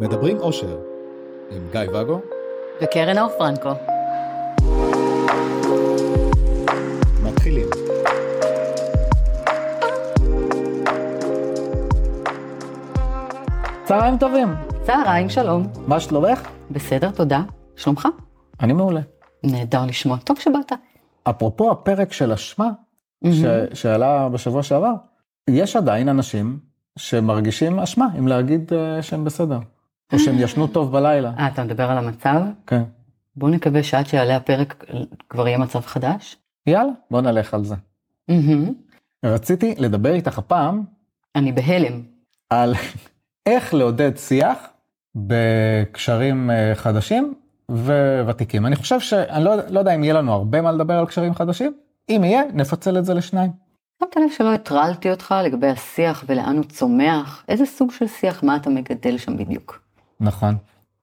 מדברים אושר, עם גיא ואגו וקרן אור פרנקו. מתחילים. צהריים טובים, צהריים, שלום. מה שלומך? בסדר, תודה. שלומך? אני מעולה. נהדר לשמוע. טוב שבאת. אפרופו הפרק של אשמה, ש... שעלה בשבוע שעבר, יש עדיין אנשים שמרגישים אשמה אם להגיד uh, שהם בסדר, או שהם ישנו טוב בלילה. אה, אתה מדבר על המצב? כן. בוא נקווה שעד שיעלה הפרק כבר יהיה מצב חדש. יאללה, בוא נלך על זה. רציתי לדבר איתך הפעם אני בהלם. על איך לעודד שיח בקשרים אה, חדשים וותיקים. אני חושב שאני לא, לא יודע אם יהיה לנו הרבה מה לדבר על קשרים חדשים, אם יהיה, נפצל את זה לשניים. שמת לב שלא הטרלתי אותך לגבי השיח ולאן הוא צומח? איזה סוג של שיח, מה אתה מגדל שם בדיוק? נכון.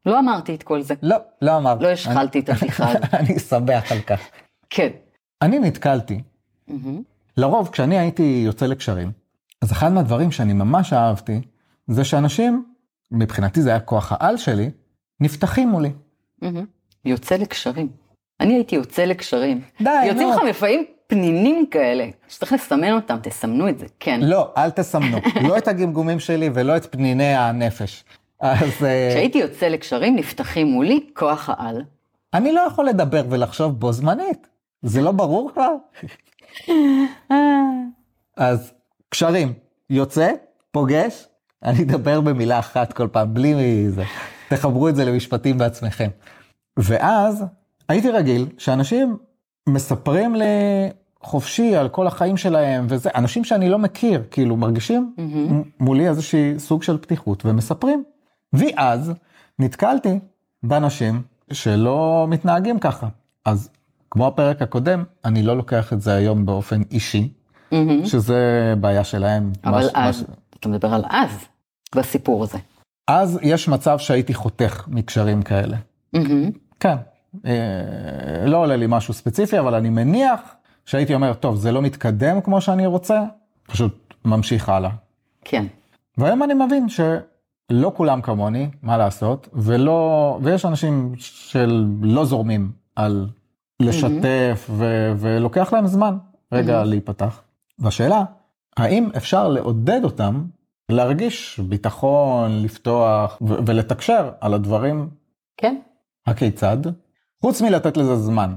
לא אמרתי את כל זה. לא, לא אמרת. לא השחלתי את הבדיחה הזאת. אני שמח על כך. כן. אני נתקלתי. לרוב כשאני הייתי יוצא לקשרים, אז אחד מהדברים שאני ממש אהבתי, זה שאנשים, מבחינתי זה היה כוח העל שלי, נפתחים מולי. יוצא לקשרים. אני הייתי יוצא לקשרים. די, יוצאים נו. לך לפעמים פנינים כאלה, שצריך לסמן אותם, תסמנו את זה, כן. לא, אל תסמנו. לא את הגמגומים שלי ולא את פניני הנפש. אז אה, כשהייתי יוצא לקשרים, נפתחים מולי כוח העל. אני לא יכול לדבר ולחשוב בו זמנית. זה לא ברור כבר? אז קשרים, יוצא, פוגש, אני אדבר במילה אחת כל פעם, בלי זה. תחברו את זה למשפטים בעצמכם. ואז הייתי רגיל שאנשים מספרים לי חופשי על כל החיים שלהם וזה, אנשים שאני לא מכיר, כאילו מרגישים. מ- מולי איזושהי סוג של פתיחות ומספרים. ואז נתקלתי באנשים שלא מתנהגים ככה. אז כמו הפרק הקודם, אני לא לוקח את זה היום באופן אישי, מהמם. שזה בעיה שלהם. אבל מש- אז, מש- אתה מדבר על אז, בסיפור הזה. אז יש מצב שהייתי חותך מקשרים כאלה. מהמם. כן, אה, לא עולה לי משהו ספציפי, אבל אני מניח שהייתי אומר, טוב, זה לא מתקדם כמו שאני רוצה, פשוט ממשיך הלאה. כן. והיום אני מבין שלא כולם כמוני, מה לעשות, ולא, ויש אנשים שלא זורמים על לשתף, ו, ולוקח להם זמן רגע Mhm. להיפתח. והשאלה, האם אפשר לעודד אותם להרגיש ביטחון, לפתוח ו- ולתקשר על הדברים כן. הכיצד, חוץ מלתת לזה זמן.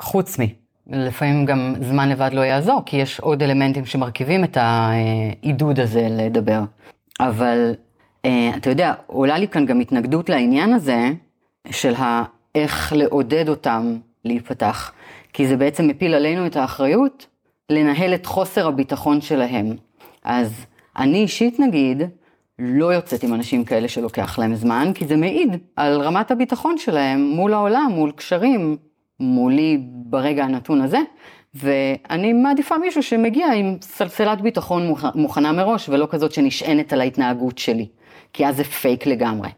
חוץ מ... לפעמים גם זמן לבד לא יעזור, כי יש עוד אלמנטים שמרכיבים את העידוד הזה לדבר. אבל אה, אתה יודע, עולה לי כאן גם התנגדות לעניין הזה של איך לעודד אותם להיפתח. כי זה בעצם מפיל עלינו את האחריות לנהל את חוסר הביטחון שלהם. אז אני אישית נגיד, לא יוצאת עם אנשים כאלה שלוקח להם זמן, כי זה מעיד על רמת הביטחון שלהם מול העולם, מול קשרים, מולי ברגע הנתון הזה, ואני מעדיפה מישהו שמגיע עם סלסלת ביטחון מוכ- מוכנה מראש, ולא כזאת שנשענת על ההתנהגות שלי, כי אז זה פייק לגמרי.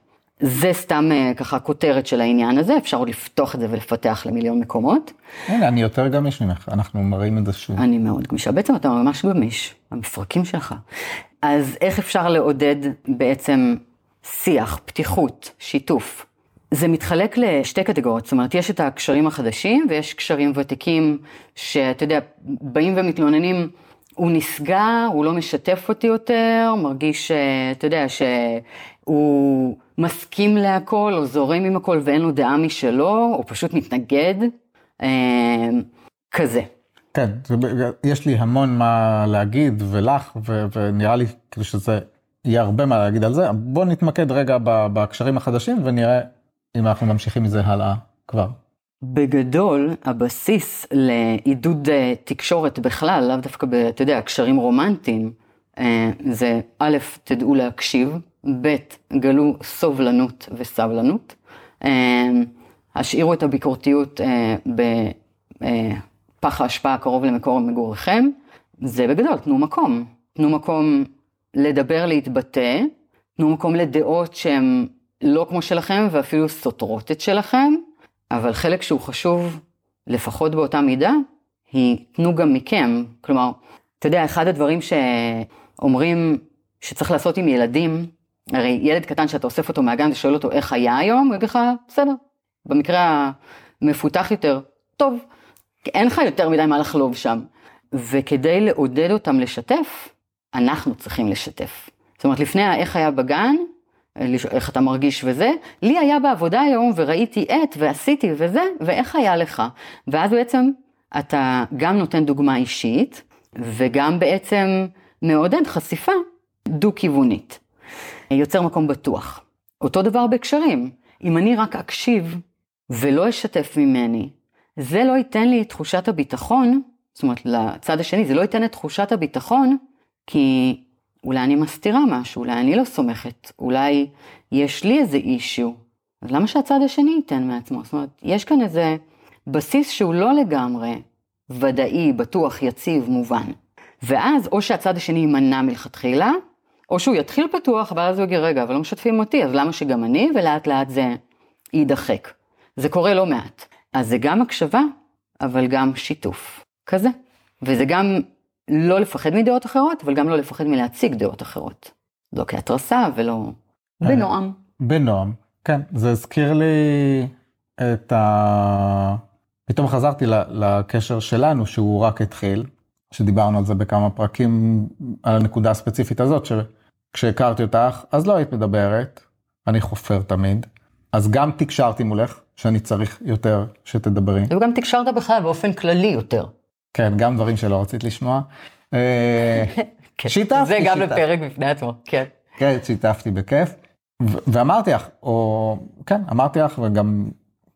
זה סתם אה, ככה כותרת של העניין הזה, אפשר עוד לפתוח את זה ולפתח למיליון מקומות. הנה, אני יותר גמיש ממך, אנחנו מראים את זה שוב. אני מאוד גמישה, בעצם אתה ממש גמיש, המפרקים שלך. אז איך אפשר לעודד בעצם שיח, פתיחות, שיתוף? זה מתחלק לשתי קטגוריות, זאת אומרת, יש את הקשרים החדשים ויש קשרים ותיקים שאתה יודע, באים ומתלוננים, הוא נסגר, הוא לא משתף אותי יותר, מרגיש, אתה יודע, שהוא מסכים להכל או זורם עם הכל ואין לו דעה משלו, או פשוט מתנגד, אה, כזה. כן, יש לי המון מה להגיד ולך, ונראה לי כאילו שזה יהיה הרבה מה להגיד על זה. בוא נתמקד רגע בקשרים החדשים ונראה אם אנחנו ממשיכים מזה הלאה כבר. בגדול, הבסיס לעידוד אה, תקשורת בכלל, לאו דווקא, ב- אתה יודע, קשרים רומנטיים, אה, זה א', תדעו להקשיב, ב', גלו סובלנות וסבלנות, אה, השאירו את הביקורתיות בפח האשפה הקרוב למקור מגוריכם, זה בגדול, תנו מקום. תנו מקום לדבר, להתבטא, תנו מקום לדעות שהן לא כמו שלכם ואפילו סותרות את שלכם, אבל חלק שהוא חשוב לפחות באותה מידה, היא תנו גם מכם. כלומר, אתה יודע, אחד הדברים שאומרים שצריך לעשות עם ילדים, הרי ילד קטן שאתה אוסף אותו מהגן ושואל אותו איך היה היום, הוא יגיד לך, בסדר. במקרה המפותח יותר, טוב. אין לך יותר מדי מה לחלוב שם. וכדי לעודד אותם לשתף, אנחנו צריכים לשתף. זאת אומרת, לפני האיך היה בגן, איך אתה מרגיש וזה, לי היה בעבודה היום וראיתי את ועשיתי וזה, ואיך היה לך. ואז בעצם אתה גם נותן דוגמה אישית, וגם בעצם מעודד חשיפה דו-כיוונית. יוצר מקום בטוח. אותו דבר בהקשרים, אם אני רק אקשיב ולא אשתף ממני, זה לא ייתן לי את תחושת הביטחון, זאת אומרת לצד השני, זה לא ייתן את תחושת הביטחון, כי אולי אני מסתירה משהו, אולי אני לא סומכת, אולי יש לי איזה אישיו, אז למה שהצד השני ייתן מעצמו? זאת אומרת, יש כאן איזה בסיס שהוא לא לגמרי ודאי, בטוח, יציב, מובן. ואז או שהצד השני יימנע מלכתחילה, או שהוא יתחיל פתוח, ואז הוא יגיד, רגע, אבל לא משתפים אותי, אז למה שגם אני, ולאט לאט זה יידחק. זה קורה לא מעט. אז זה גם הקשבה, אבל גם שיתוף. כזה. וזה גם לא לפחד מדעות אחרות, אבל גם לא לפחד מלהציג דעות אחרות. לא כהתרסה ולא... בנועם. בנועם, כן. זה הזכיר לי את ה... פתאום חזרתי לקשר שלנו, שהוא רק התחיל, שדיברנו על זה בכמה פרקים, על הנקודה הספציפית הזאת, שכשהכרתי אותך, אז לא היית מדברת, אני חופר תמיד, אז גם תקשרתי מולך, שאני צריך יותר שתדברי. וגם תקשרת בכלל באופן כללי יותר. כן, גם דברים שלא רצית לשמוע. אה, כן, שיתפתי, זה גם. לפרק בפני עצמו, כן. כן, שיתפתי בכיף. ואמרתי לך, או כן, אמרתי לך, וגם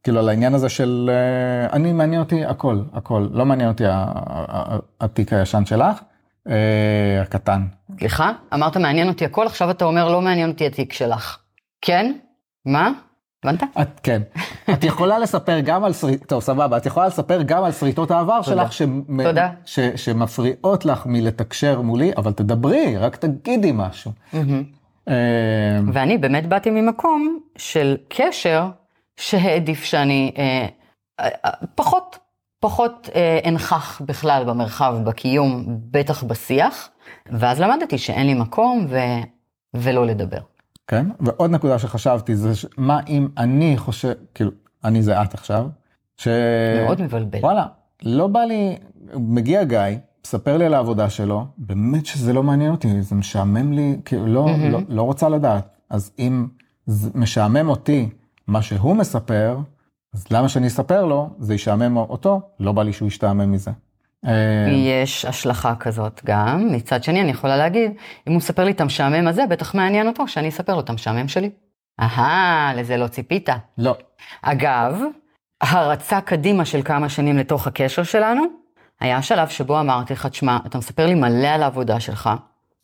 כאילו על העניין הזה של אה, אני מעניין אותי הכל, הכל, לא מעניין אותי התיק הישן שלך, אה, הקטן. סליחה? אמרת מעניין אותי הכל, עכשיו אתה אומר לא מעניין אותי התיק שלך. כן? מה? הבנת? את כן, את יכולה לספר גם על שריט, טוב סבבה, את יכולה לספר גם על שריטות העבר. שלך שמ- תודה. ש- שמפריעות לך מלתקשר מולי, אבל תדברי, רק תגידי משהו. אה, ואני באמת באתי ממקום של קשר שהעדיף שאני אה, אה, פחות, פחות אה, אנכח בכלל במרחב, בקיום, בטח בשיח, ואז למדתי שאין לי מקום ו, ולא לדבר. כן, ועוד נקודה שחשבתי זה ש- מה אם אני חושב, כאילו, אני זה את עכשיו, ש... מאוד מבלבל. וואלה, לא בא לי, מגיע גיא, מספר לי על העבודה שלו, באמת שזה לא מעניין אותי, זה משעמם לי, כאילו, לא, מהמם. לא, לא רוצה לדעת. אז אם זה משעמם אותי מה שהוא מספר, אז למה שאני אספר לו, זה ישעמם אותו, לא בא לי שהוא ישתעמם מזה. אה, יש השלכה כזאת גם. מצד שני, אני יכולה להגיד, אם הוא מספר לי את המשעמם הזה, בטח מעניין אותו שאני אספר לו את המשעמם שלי. אהה, לזה לא ציפית. לא, אגב, הרצה קדימה של כמה שנים לתוך הקשר שלנו, היה השלב שבו אמרתי לך, תשמע, אתה מספר לי מלא על העבודה שלך,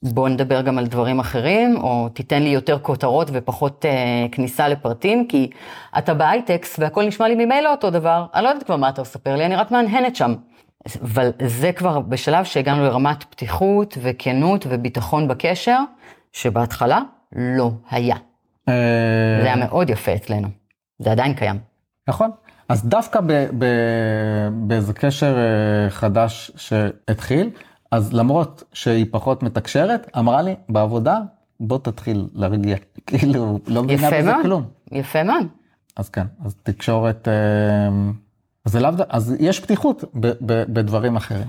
בוא נדבר גם על דברים אחרים, או תיתן לי יותר כותרות ופחות אה, כניסה לפרטים, כי אתה בהייטקס והכל נשמע לי ממילא אותו דבר, אני לא יודעת כבר מה אתה מספר לי, אני רק מהנהנת שם. אבל זה כבר בשלב שהגענו לרמת פתיחות וכנות וביטחון בקשר, שבהתחלה לא היה. אה, זה היה מאוד יפה אצלנו. זה עדיין קיים. נכון. אז דווקא באיזה קשר אה, חדש שהתחיל, אז למרות שהיא פחות מתקשרת, אמרה לי, בעבודה, בוא תתחיל להרגיע. כאילו, לא מבינה יפה בזה מאוד. כלום. יפה מאוד. אז כן, אז תקשורת, אה, אז לאו. אז יש פתיחות ב, ב, בדברים אחרים.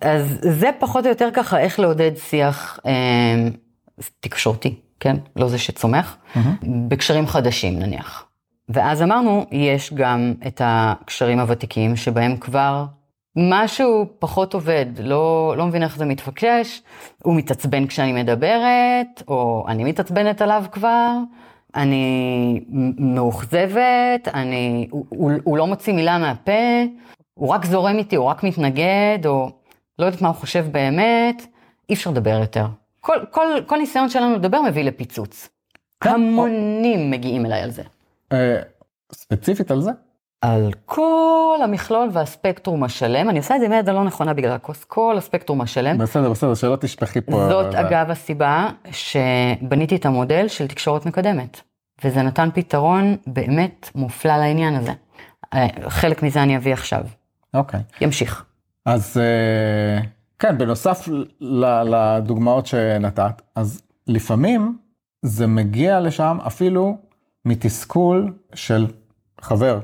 אז זה פחות או יותר ככה איך לעודד שיח אה, תקשורתי, כן? לא זה שצומח, בקשרים חדשים נניח. ואז אמרנו, יש גם את הקשרים הוותיקים שבהם כבר משהו פחות עובד, לא, לא מבין איך זה מתפקשש, הוא מתעצבן כשאני מדברת, או אני מתעצבנת עליו כבר, אני מאוכזבת, אני, הוא, הוא, הוא לא מוציא מילה מהפה, הוא רק זורם איתי, הוא רק מתנגד, או לא יודעת מה הוא חושב באמת, אי אפשר לדבר יותר. כל, כל, כל ניסיון שלנו לדבר מביא לפיצוץ. כן, המונים מגיעים אליי על זה. אה, ספציפית על זה? על כל המכלול והספקטרום השלם, אני עושה את זה עם היד הלא נכונה בגלל הכוס, כל הספקטרום השלם. בסדר, בסדר, שלא תשפכי פה. זאת אה, אגב הסיבה שבניתי את המודל של תקשורת מקדמת, וזה נתן פתרון באמת מופלא לעניין הזה. אה, חלק מזה אני אביא עכשיו. אוקיי. ימשיך. אז אה, כן, בנוסף לדוגמאות שנתת, אז לפעמים זה מגיע לשם אפילו מתסכול של חבר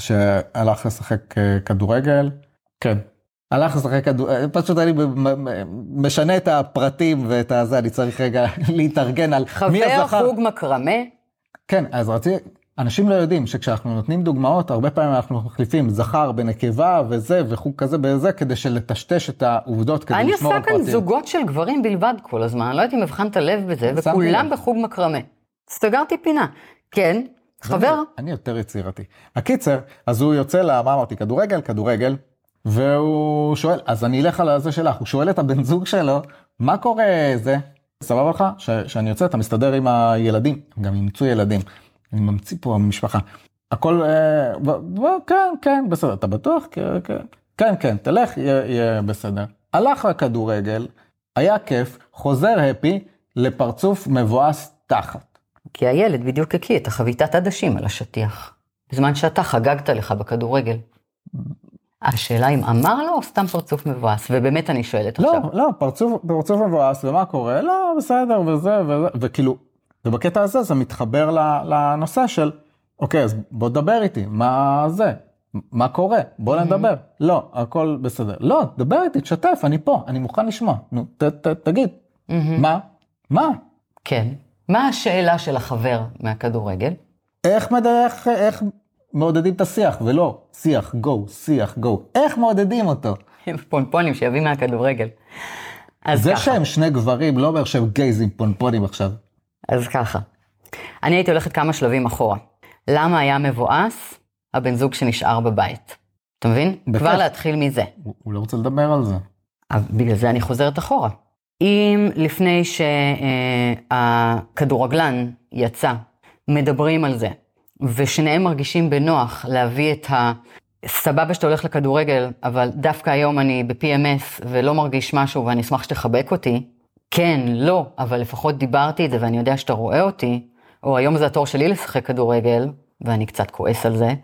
שהלך לשחק אה, כדורגל, כן, הלך לשחק כדורגל, פשוט אני משנה את הפרטים ואת הזה, אני צריך רגע להתארגן על מי חבר הזכר. חוג מקרמה, כן, אז רציתי, אנשים לא יודעים שכשאנחנו נותנים דוגמאות, הרבה פעמים אנחנו מחליפים זכר בנקבה וזה וחוג כזה בזה, כדי שלטשטש את העובדות, כדי אני לשמור עושה על כאן פרטים. זוגות של גברים בלבד כל הזמן, לא יודעת אם הבחנת לב בזה, וכולם. בחוג מקרמה. סגרתי פינה. כן, חבר, אני, אני יותר יצירתי. הקיצר, אז הוא יוצא ל... מה אמרתי? כדורגל? כדורגל. והוא שואל, אז אני אלך על הזה שלך, הוא שואל את הבן זוג שלו, מה קורה זה? סבבה לך? שאני יוצא, אתה מסתדר עם הילדים, גם אימצו ילדים. אני ממציא פה משפחה. הכל, אה, כן, כן, בסדר, אתה בטוח? כן, כן, כן, כן, תלך, יהיה, יהיה בסדר. הלך לכדורגל, היה כיף, חוזר הפי לפרצוף מבואס תחת. כי הילד בדיוק הקיא את החביתת עדשים על השטיח, בזמן שאתה חגגת לך בכדורגל. השאלה אם אמר לו או סתם פרצוף מבואס, ובאמת אני שואלת לא, עכשיו. לא, פרצוף, פרצוף מבואס, ומה קורה? לא, בסדר, וזה, וזה, וכאילו, ובקטע הזה זה מתחבר לנושא של, אוקיי, אז בוא דבר איתי, מה זה? מה קורה? בוא נדבר. לא, הכל בסדר. לא, דבר איתי, תשתף, אני פה, אני מוכן לשמוע. נו, ת, ת, תגיד. מה? מה? כן. מה השאלה של החבר מהכדורגל? איך, מד... איך, איך מעודדים את השיח, ולא שיח, גו, שיח, גו. איך מעודדים אותו? הם פונפונים שיביא מהכדורגל. אז זה ככה. שהם שני גברים לא אומר שהם גייזים פונפונים עכשיו. אז ככה, אני הייתי הולכת כמה שלבים אחורה. למה היה מבואס הבן זוג שנשאר בבית? אתה מבין? בכיף. כבר להתחיל מזה. הוא, הוא לא רוצה לדבר על זה. בגלל זה אני חוזרת אחורה. אם לפני שהכדורגלן יצא, מדברים על זה, ושניהם מרגישים בנוח להביא את הסבבה שאתה הולך לכדורגל, אבל דווקא היום אני ב-PMS ולא מרגיש משהו ואני אשמח שתחבק אותי, כן, לא, אבל לפחות דיברתי את זה ואני יודע שאתה רואה אותי, או היום זה התור שלי לשחק כדורגל, ואני קצת כועס על זה,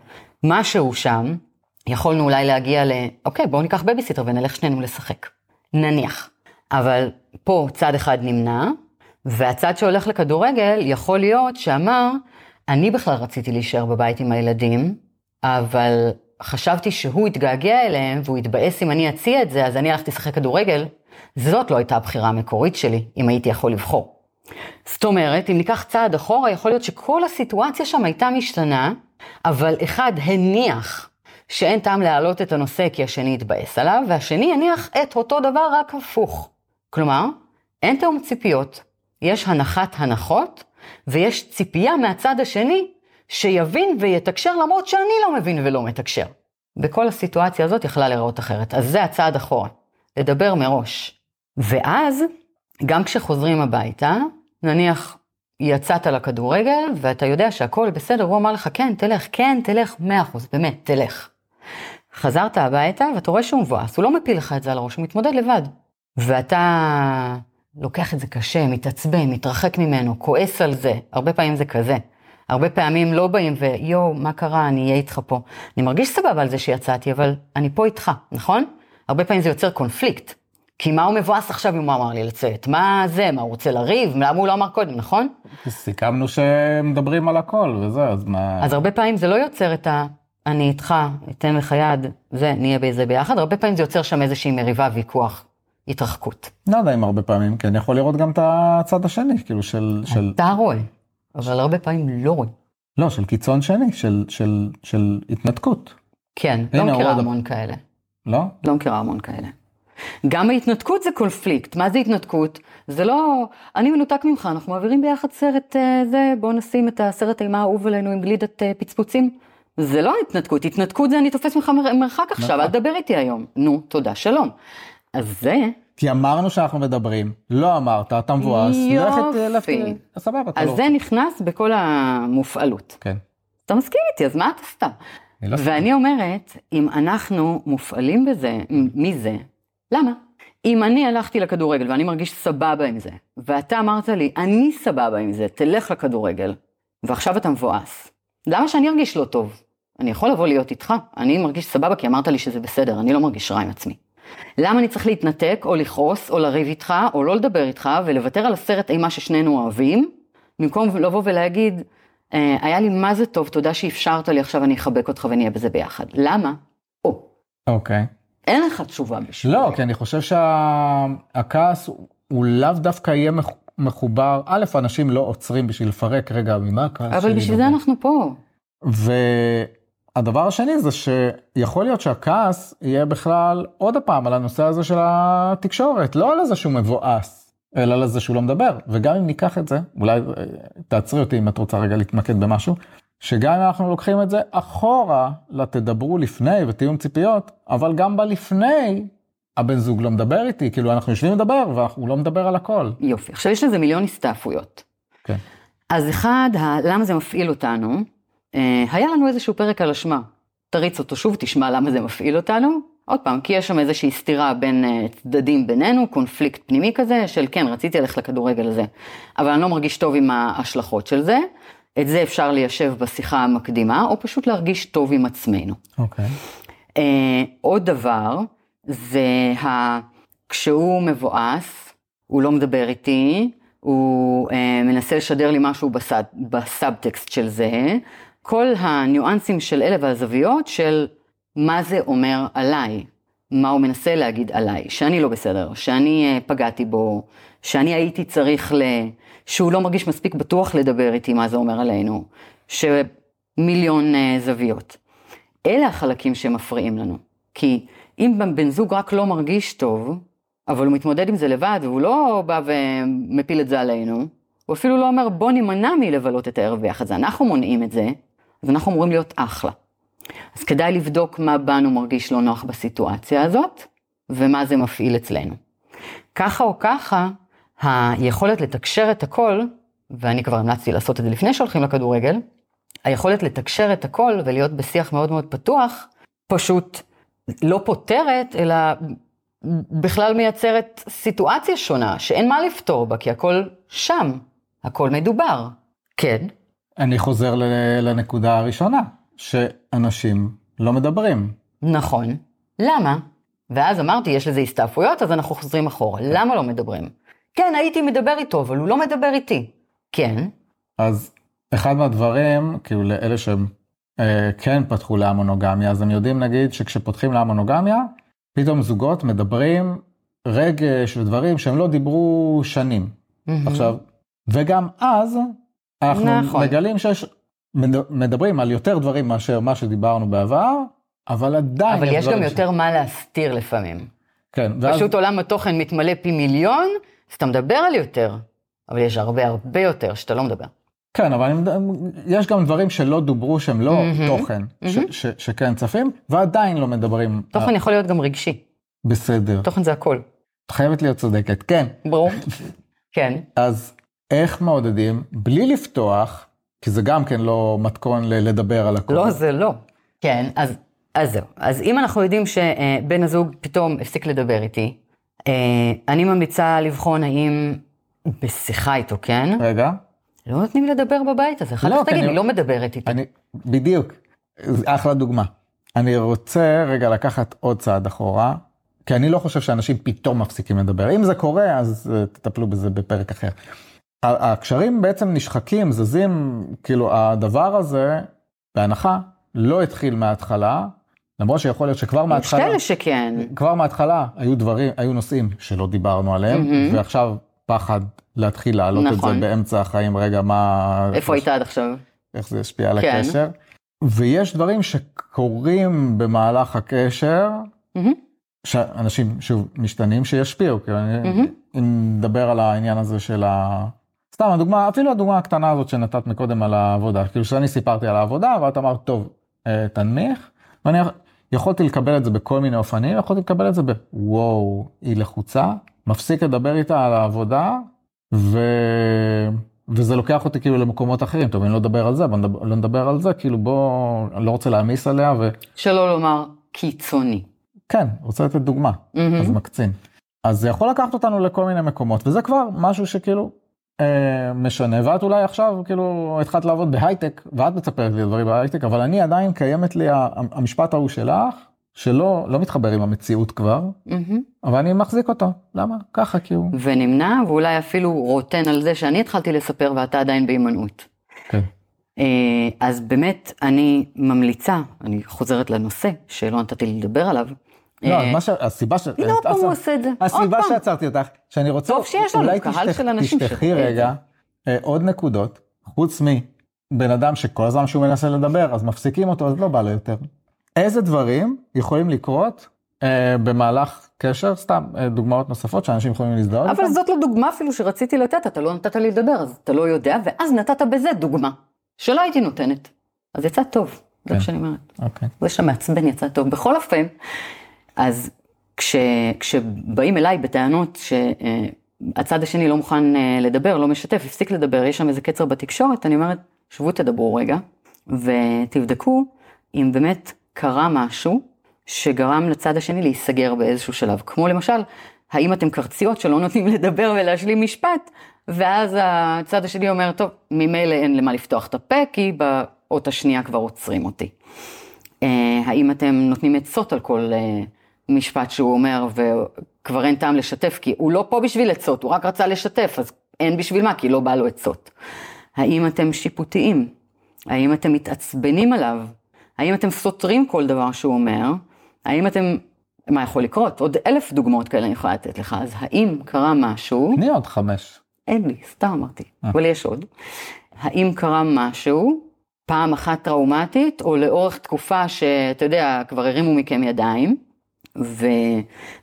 משהו שם, יכולנו אולי להגיע ל, אוקיי, בואו ניקח בייביסיטר ונלך שנינו לשחק. נניח. אבל פה צד אחד נמנע, והצד שהולך לכדורגל יכול להיות שאמר, אני בכלל רציתי להישאר בבית עם הילדים, אבל חשבתי שהוא יתגעגע אליהם והוא יתבאס אם אני אציע את זה, אז אני הלכתי לשחק כדורגל. זאת לא הייתה הבחירה המקורית שלי, אם הייתי יכול לבחור. זאת אומרת, אם ניקח צעד אחורה, יכול להיות שכל הסיטואציה שם הייתה משתנה, אבל אחד הניח שאין טעם להעלות את הנושא כי השני יתבאס עליו, והשני הניח את אותו דבר רק הפוך. כלומר, אין תאום ציפיות, יש הנחת הנחות, ויש ציפייה מהצד השני שיבין ויתקשר למרות שאני לא מבין ולא מתקשר. בכל הסיטואציה הזאת יכלה להיראות אחרת. אז זה הצעד אחורה, לדבר מראש. ואז, גם כשחוזרים הביתה, נניח יצאת לכדורגל ואתה יודע שהכל בסדר, הוא אמר לך כן, תלך, כן, תלך, מאה אחוז, באמת, תלך. חזרת הביתה ואתה רואה שהוא מבואס, הוא לא מפיל לך את זה על הראש, הוא מתמודד לבד. ואתה לוקח את זה קשה, מתעצבן, מתרחק ממנו, כועס על זה, הרבה פעמים זה כזה. הרבה פעמים לא באים ויואו, מה קרה, אני אהיה איתך פה. אני מרגיש סבבה על זה שיצאתי, אבל אני פה איתך, נכון? הרבה פעמים זה יוצר קונפליקט. כי מה הוא מבואס עכשיו אם הוא אמר לי לצאת? מה זה? מה הוא רוצה לריב? למה הוא לא אמר קודם, נכון? סיכמנו שמדברים על הכל וזה, אז מה... אז הרבה פעמים זה לא יוצר את ה... אני איתך, אתן לך יד, זה, נהיה בזה ביחד, הרבה פעמים זה יוצר שם איזושהי מריבה, ויכוח, התרחקות. לא יודע אם הרבה פעמים, כי אני יכול לראות גם את הצד השני, כאילו של... של... אתה רואה, אבל הרבה פעמים לא רואים. לא, של קיצון שני, של, של, של התנתקות, כן, לא מכירה המון כאלה. לא? לא מכירה המון כאלה. גם ההתנתקות זה קונפליקט. מה זה התנתקות? זה לא, אני מנותק ממך, אנחנו מעבירים ביחד סרט אה, זה, בוא נשים את הסרט אימה האהוב עלינו עם גלידת אה, פצפוצים. זה לא התנתקות, התנתקות זה אני תופס ממך מר- מרחק עכשיו, נכון. אל תדבר איתי היום. נו, תודה, שלום. אז זה, כי אמרנו שאנחנו מדברים, לא אמרת, אתה מבואס, יופי. סבבה, אתה אז לא... זה נכנס בכל המופעלות. כן. אתה מסכים איתי, אז מה אתה סתם? לא ואני אומרת, אם אנחנו מופעלים בזה, מזה, למה? אם אני הלכתי לכדורגל ואני מרגיש סבבה עם זה, ואתה אמרת לי, אני סבבה עם זה, תלך לכדורגל, ועכשיו אתה מבואס, למה שאני ארגיש לא טוב? אני יכול לבוא להיות איתך, אני מרגיש סבבה כי אמרת לי שזה בסדר, אני לא מרגיש רע עם עצמי. למה אני צריך להתנתק, או לכעוס, או לריב איתך, או לא לדבר איתך, ולוותר על הסרט אימה ששנינו אוהבים, במקום לבוא ולהגיד, אה, היה לי מה זה טוב, תודה שאפשרת לי, עכשיו אני אחבק אותך ונהיה בזה ביחד. למה? או, אוקיי. אין לך תשובה בשביל לא. כי אני חושב שהכעס הוא לאו דווקא יהיה מח- מחובר, א', אנשים לא עוצרים בשביל לפרק, רגע, ממה הכעס אבל שלי בשביל זה נובע?" אנחנו פה. והדבר השני זה שיכול להיות שהכעס יהיה בכלל עוד פעם על הנושא הזה של התקשורת, לא על איזה שהוא מבואס, אלא על איזה שהוא לא מדבר. וגם אם ניקח את זה, אולי תעצרי אותי אם את רוצה רגע להתמקד במשהו, שגם אם אנחנו לוקחים את זה אחורה לתדברו לפני ותיאום ציפיות, אבל גם בלפני הבן זוג לא מדבר איתי, כאילו אנחנו יושבים לדבר והוא לא מדבר על הכל. יופי. עכשיו יש לזה מיליון הסתעפויות. כן. אז אחד, ה- למה זה מפעיל אותנו, היה לנו איזשהו פרק על אשמה. תריץ אותו שוב, תשמע למה זה מפעיל אותנו. עוד פעם, כי יש שם איזושהי סתירה בין אה, צדדים בינינו, קונפליקט פנימי כזה, של כן, רציתי ללכת לכדורגל הזה, אבל אני לא מרגיש טוב עם ההשלכות של זה. את זה אפשר ליישב בשיחה המקדימה, או פשוט להרגיש טוב עם עצמנו. אוקיי. אה, עוד דבר, זה ה... כשהוא מבואס, הוא לא מדבר איתי, הוא אה, מנסה לשדר לי משהו בסד, בסאבטקסט של זה, כל הניואנסים של אלה והזוויות של מה זה אומר עליי, מה הוא מנסה להגיד עליי, שאני לא בסדר, שאני אה, פגעתי בו, שאני הייתי צריך ל... שהוא לא מרגיש מספיק בטוח לדבר איתי מה זה אומר עלינו, שמיליון אה, זוויות. אלה החלקים שמפריעים לנו. כי אם בן זוג רק לא מרגיש טוב, אבל הוא מתמודד עם זה לבד, והוא לא בא ומפיל את זה עלינו, הוא אפילו לא אומר בוא נימנע מלבלות את הערב ביחד, זה אנחנו מונעים את זה, אז אנחנו אמורים להיות אחלה. אז כדאי לבדוק מה בנו מרגיש לא נוח בסיטואציה הזאת, ומה זה מפעיל אצלנו. ככה או ככה, היכולת לתקשר את הכל, ואני כבר המלצתי לעשות את זה לפני שהולכים לכדורגל, היכולת לתקשר את הכל ולהיות בשיח מאוד מאוד פתוח, פשוט לא פותרת, אלא בכלל מייצרת סיטואציה שונה, שאין מה לפתור בה, כי הכל שם, הכל מדובר. כן, אני חוזר לנקודה הראשונה, שאנשים לא מדברים. נכון. למה? ואז אמרתי, יש לזה הסתעפויות, אז אנחנו חוזרים אחורה. למה לא מדברים? כן, הייתי מדבר איתו, אבל הוא לא מדבר איתי. כן, אז אחד מהדברים, כאילו לאלה שהם אה, כן פתחו להמונוגמיה, אז הם יודעים נגיד שכשפותחים להמונוגמיה, פתאום זוגות מדברים רגש ודברים שהם לא דיברו שנים. עכשיו, וגם אז אנחנו נכון. מגלים שיש, מד- מדברים על יותר דברים מאשר מה שדיברנו בעבר, אבל עדיין אבל יש גם דברים ש- יותר מה להסתיר לפעמים. כן, ואז, פשוט עולם התוכן מתמלא פי מיליון, אז אתה מדבר על יותר, אבל יש הרבה הרבה יותר שאתה לא מדבר. כן, אבל יש גם דברים שלא דוברו שהם לא מהמם, תוכן, ש, מהמם. ש, שכן צפים, ועדיין לא מדברים. תוכן אה, יכול להיות גם רגשי, בסדר, תוכן זה הכל. את חייבת להיות צודקת, כן. ברור? כן. אז איך מעודדים, בלי לפתוח, כי זה גם כן לא מתכון ל- לדבר על הכל. לא, זה לא. כן, אז, אז זהו. אז אם אנחנו יודעים שבן הזוג פתאום הפסיק לדבר איתי, אה, אני ממליצה לבחון האם בשיחה איתו, כן? רגע, לא נותנים לדבר בבית הזה. אחר לא, כך תגיד, אני- היא לא מדברת איתי. אני, בדיוק, זה אחלה דוגמה. אני רוצה רגע לקחת עוד צעד אחורה, כי אני לא חושב שאנשים פתאום מפסיקים לדבר. אם זה קורה, אז אה, תטפלו בזה בפרק אחר. הקשרים בעצם נשחקים, זזים, כאילו הדבר הזה, בהנחה, לא התחיל מההתחלה, למרות שיכול להיות שכבר יש מההתחלה, כאלה שכן. כבר מההתחלה היו דברים, היו נושאים שלא דיברנו עליהם, מהמם. ועכשיו פחד להתחיל להעלות את זה נכון. באמצע החיים, רגע, מה... איפה היית עד עכשיו? איך זה ישפיע על כן. הקשר. ויש דברים שקורים במהלך הקשר, מהמם. שאנשים שוב משתנים שישפיעו, כאילו אני, מהמם. אם נדבר על העניין הזה של ה... סתם הדוגמה, אפילו הדוגמה הקטנה הזאת שנתת מקודם על העבודה, כאילו שאני סיפרתי על העבודה ואת אמרת טוב, אה, תנמיך, ואני יכולתי לקבל את זה בכל מיני אופנים, יכולתי לקבל את זה בוואו, היא לחוצה, מפסיק לדבר איתה על העבודה, ו... וזה לוקח אותי כאילו למקומות אחרים, טוב אני לא אדבר על זה, אבל נדבר, לא נדבר על זה, כאילו בוא, אני לא רוצה להעמיס עליה, וכן, שלא לומר קיצוני. רוצה לתת דוגמה. מהמם. אז מקצין. אז זה יכול לקחת אותנו לכל מיני מקומות, וזה כבר משהו שכאילו משנה, ואת אולי עכשיו כאילו התחלת לעבוד בהייטק, ואת מספרת לי דברים בהייטק, אבל אני עדיין קיימת לי המשפט ההוא שלך, שלא לא מתחבר עם המציאות כבר, מהמם. אבל אני מחזיק אותו. למה? ככה, כי הוא... ונמנע, ואולי אפילו רוטן על זה שאני התחלתי לספר ואתה עדיין בהימנעות. כן. אה, אז באמת, אני ממליצה, אני חוזרת לנושא שלא נתתי לדבר עליו. לא, אה, מה ש... הסיבה ש... הנה עוד פעם הוא עושה את זה. הסיבה. שעצרתי אותך, שאני רוצה, טוב שיש לנו אולי קהל של אנשים תשתחי שרואה את רגע אה, עוד נקודות, חוץ מבן אדם שכל הזמן שהוא מנסה לדבר, אז מפסיקים אותו, אז לא בא לו יותר. איזה דברים יכולים לקרות אה, במהלך קשר, סתם אה, דוגמאות נוספות שאנשים יכולים להזדהות אבל איתן? זאת לא דוגמה אפילו שרציתי לתת, אתה לא נתת לי לדבר, אז אתה לא יודע, ואז נתת בזה דוגמה, שלא הייתי נותנת. אז יצא טוב, זה כן. מה שאני אומרת. אוקיי. זה שמעצבן יצא טוב. בכל אופן, אז כש, כשבאים אליי בטענות שהצד השני לא מוכן אה, לדבר, לא משתף, הפסיק לדבר, יש שם איזה קצר בתקשורת, אני אומרת, שבו תדברו רגע, ותבדקו אם באמת קרה משהו שגרם לצד השני להיסגר באיזשהו שלב. כמו למשל, האם אתם קרציות שלא נותנים לדבר ולהשלים משפט, ואז הצד השני אומר, טוב, ממילא אין למה לפתוח את הפה, כי באות השנייה כבר עוצרים אותי. אה, האם אתם נותנים עצות על כל אה, משפט שהוא אומר, וכבר אין טעם לשתף, כי הוא לא פה בשביל עצות, הוא רק רצה לשתף, אז אין בשביל מה, כי לא בא לו עצות. האם אתם שיפוטיים? האם אתם מתעצבנים עליו? האם אתם סותרים כל דבר שהוא אומר? האם אתם, מה יכול לקרות? עוד אלף דוגמאות כאלה אני יכולה לתת לך, אז האם קרה משהו? תני עוד חמש. אין לי, סתם אמרתי, אבל יש עוד. האם קרה משהו, פעם אחת טראומטית, או לאורך תקופה שאתה יודע, כבר הרימו מכם ידיים, ו...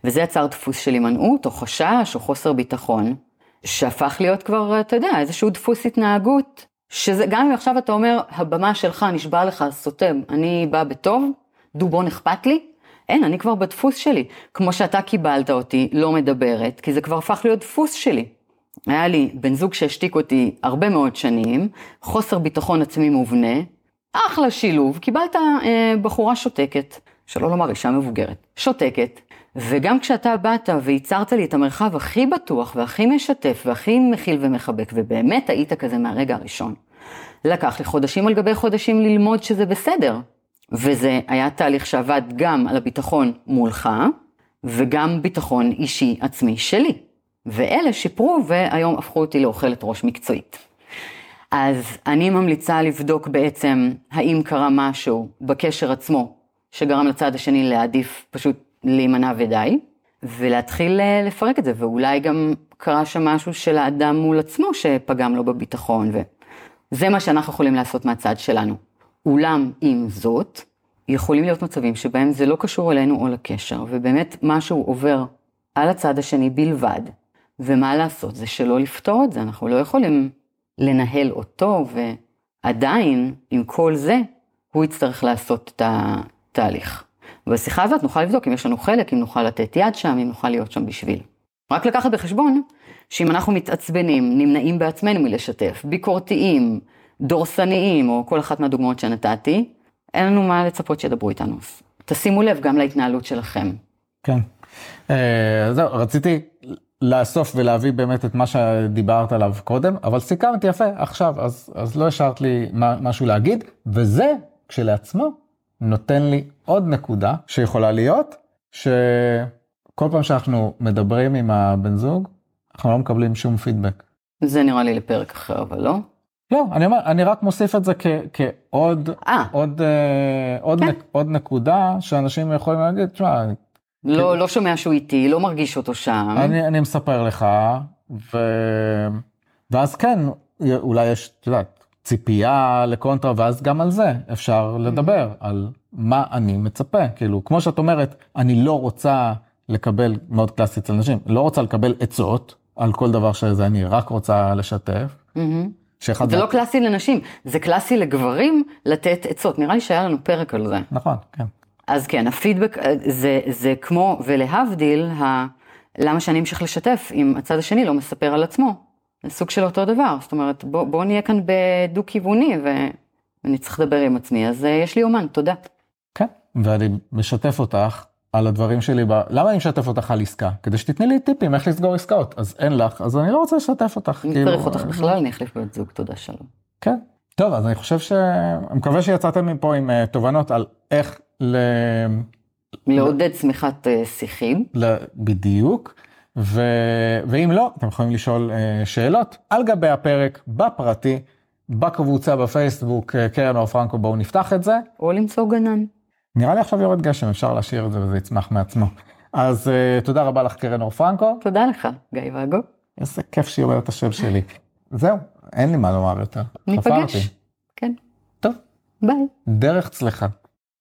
וזה יצר דפוס של הימנעות, או חשש, או חוסר ביטחון, שהפך להיות כבר, אתה יודע, איזשהו דפוס התנהגות, שזה, גם אם עכשיו אתה אומר, הבמה שלך נשבע לך, סותם, אני באה בטוב, דובון אכפת לי, אין, אני כבר בדפוס שלי. כמו שאתה קיבלת אותי, לא מדברת, כי זה כבר הפך להיות דפוס שלי. היה לי בן זוג שהשתיק אותי הרבה מאוד שנים, חוסר ביטחון עצמי מובנה, אחלה שילוב, קיבלת אה, בחורה שותקת, שלא לומר אישה מבוגרת, שותקת, וגם כשאתה באת וייצרת לי את המרחב הכי בטוח והכי משתף והכי מכיל ומחבק, ובאמת היית כזה מהרגע הראשון, לקח לי חודשים על גבי חודשים ללמוד שזה בסדר. וזה היה תהליך שעבד גם על הביטחון מולך, וגם ביטחון אישי עצמי שלי. ואלה שיפרו והיום הפכו אותי לאוכלת ראש מקצועית. אז אני ממליצה לבדוק בעצם האם קרה משהו בקשר עצמו שגרם לצד השני להעדיף פשוט להימנע ודי, ולהתחיל אה, לפרק את זה, ואולי גם קרה שם משהו של האדם מול עצמו שפגם לו בביטחון, וזה מה שאנחנו יכולים לעשות מהצד שלנו. אולם עם זאת, יכולים להיות מצבים שבהם זה לא קשור אלינו או לקשר, ובאמת משהו עובר על הצד השני בלבד, ומה לעשות? זה שלא לפתור את זה, אנחנו לא יכולים לנהל אותו, ועדיין, עם כל זה, הוא יצטרך לעשות את התהליך. בשיחה הזאת נוכל לבדוק אם יש לנו חלק, אם נוכל לתת יד שם, אם נוכל להיות שם בשביל. רק לקחת בחשבון שאם אנחנו מתעצבנים, נמנעים בעצמנו מלשתף, ביקורתיים, דורסניים, או כל אחת מהדוגמאות שנתתי, אין לנו מה לצפות שידברו איתנו. תשימו לב גם להתנהלות שלכם. כן. אה, זהו, רציתי לאסוף ולהביא באמת את מה שדיברת עליו קודם, אבל סיכמת יפה עכשיו, אז, אז לא השארת לי משהו להגיד, וזה כשלעצמו נותן לי עוד נקודה שיכולה להיות, שכל פעם שאנחנו מדברים עם הבן זוג, אנחנו לא מקבלים שום פידבק. זה נראה לי לפרק אחר, אבל לא? לא, אני אומר, אני רק מוסיף את זה כ, כעוד אה. עוד, אה, עוד, כן. נק, עוד נקודה שאנשים יכולים להגיד, תשמע, לא, לא שומע שהוא איתי, לא מרגיש אותו שם. אני, אני מספר לך, ו... ואז כן, אולי יש, את יודעת, ציפייה לקונטרה, ואז גם על זה אפשר לדבר, על מה אני מצפה. כאילו, כמו שאת אומרת, אני לא רוצה לקבל, מאוד קלאסי אצל נשים, לא רוצה לקבל עצות על כל דבר שזה, אני רק רוצה לשתף. שאחד זה לא קלאסי לנשים, זה קלאסי לגברים לתת עצות. נראה לי שהיה לנו פרק על זה. נכון, כן. אז כן, הפידבק אה, זה, זה כמו, ולהבדיל, ה... למה שאני אמשיך לשתף אם הצד השני לא מספר על עצמו? סוג של אותו דבר, זאת אומרת, בוא, בוא נהיה כאן בדו-כיווני ואני צריך לדבר עם עצמי, אז אה, יש לי אומן, תודה. כן, ואני משתף אותך על הדברים שלי, ב... למה אני משתף אותך על עסקה? כדי שתתני לי טיפים איך לסגור עסקאות, אז אין לך, אז אני לא רוצה לשתף אותך. אם כאילו, צריך אותך בכלל, אני אחליף בת זוג, תודה שלום. כן. טוב, אז אני חושב ש... אני מקווה שיצאתם מפה עם אה, תובנות על איך ל... לעודד צמיחת אה, שיחים. ל- בדיוק. ו... ואם לא, אתם יכולים לשאול אה, שאלות על גבי הפרק, בפרטי, בקבוצה בפייסבוק, אה, קרן אור פרנקו, בואו נפתח את זה. או למצוא גנן. נראה לי עכשיו יורד גשם, אפשר להשאיר את זה וזה יצמח מעצמו. אז אה, תודה רבה לך, קרן אור פרנקו. תודה לך, גיא ואגו. איזה כיף שהיא אומרת את השם שלי. זהו, אין לי מה לומר יותר. ניפגש. כן. טוב, ביי. דרך צלחה.